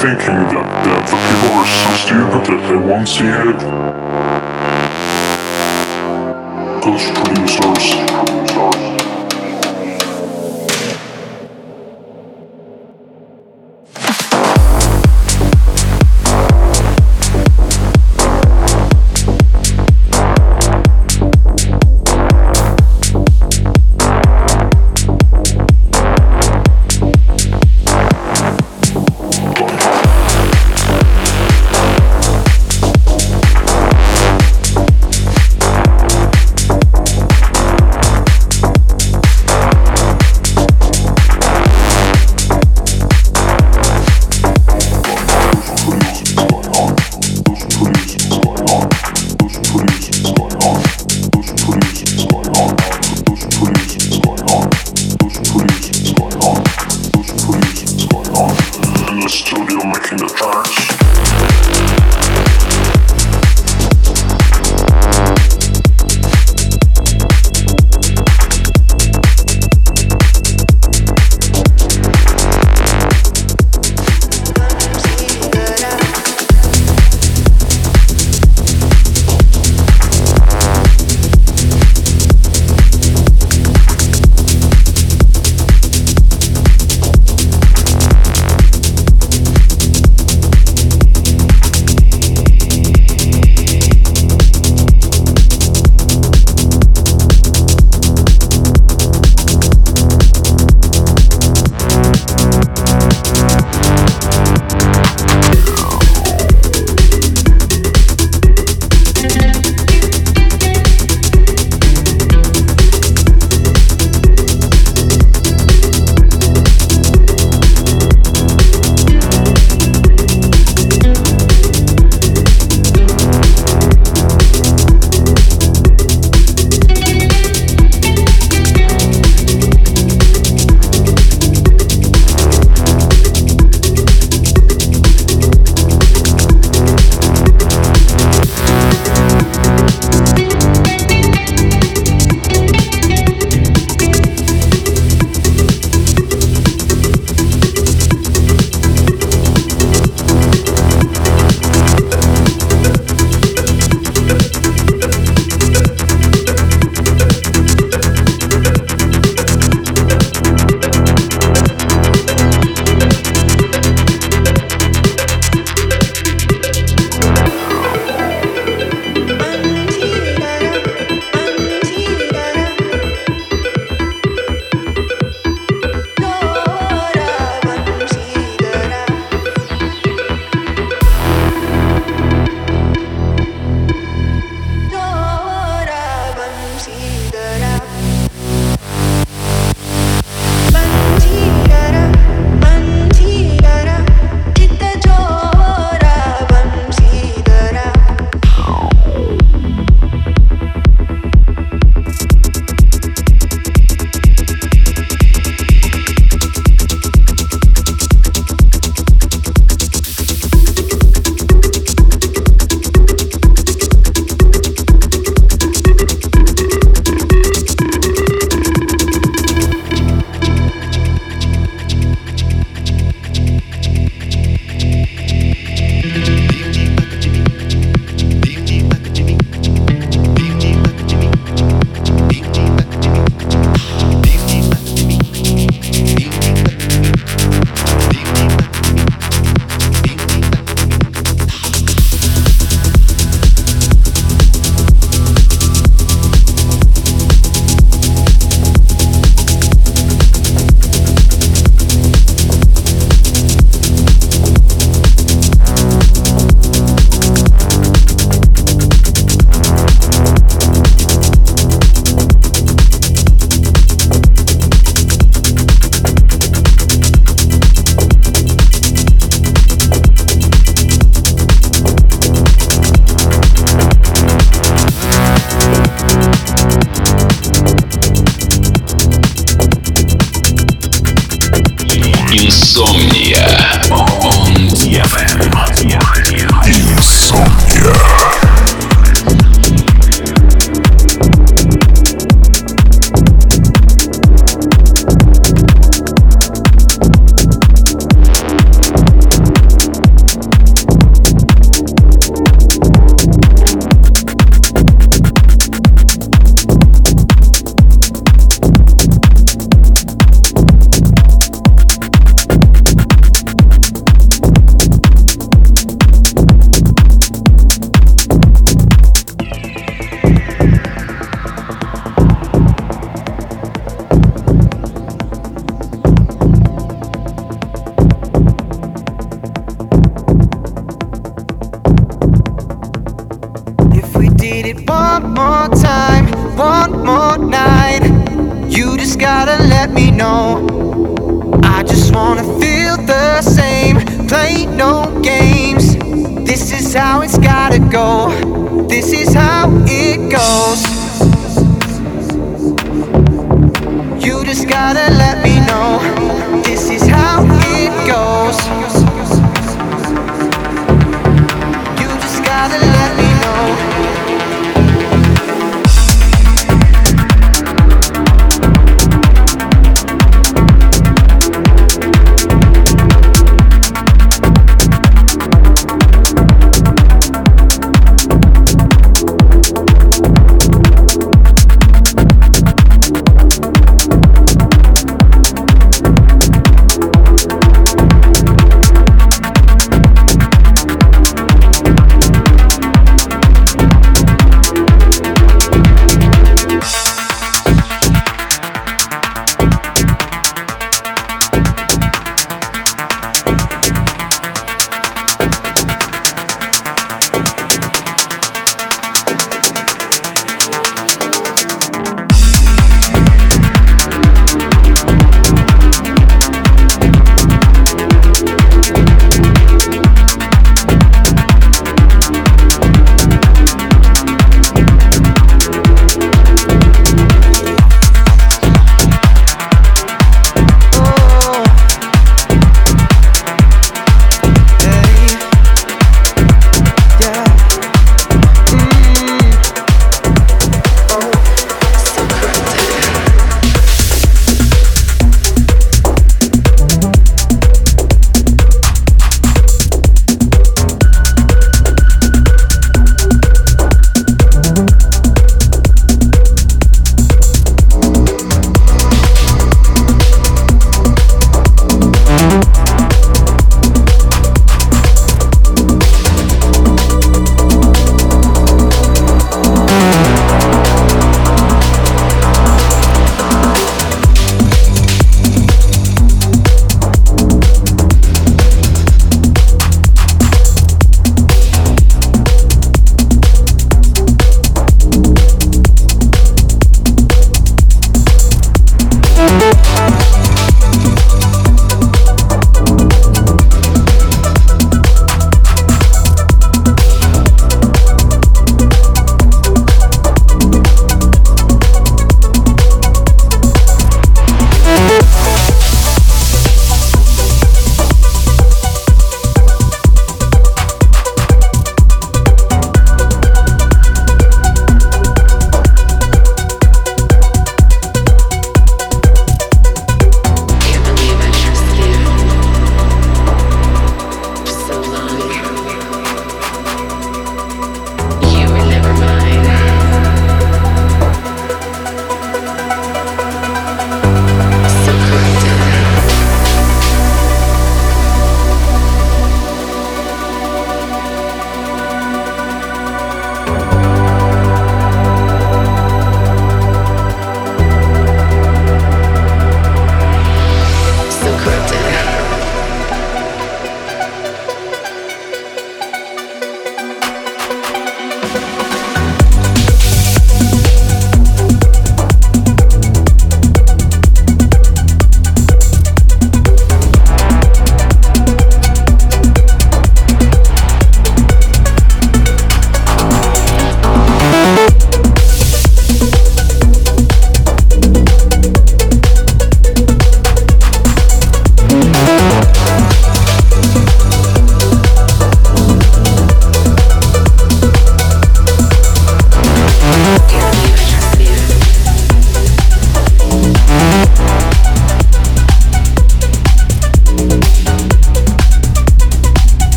thinking that, that the people are so stupid that they won't see it. Those producers.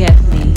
get me.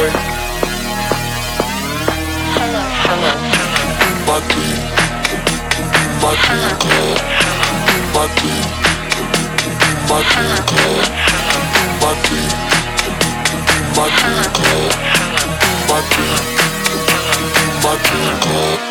Boy. Hello, hello. my dream, my dream club, my dream, my dream club, my dream, my dream club, my dream, my dream club.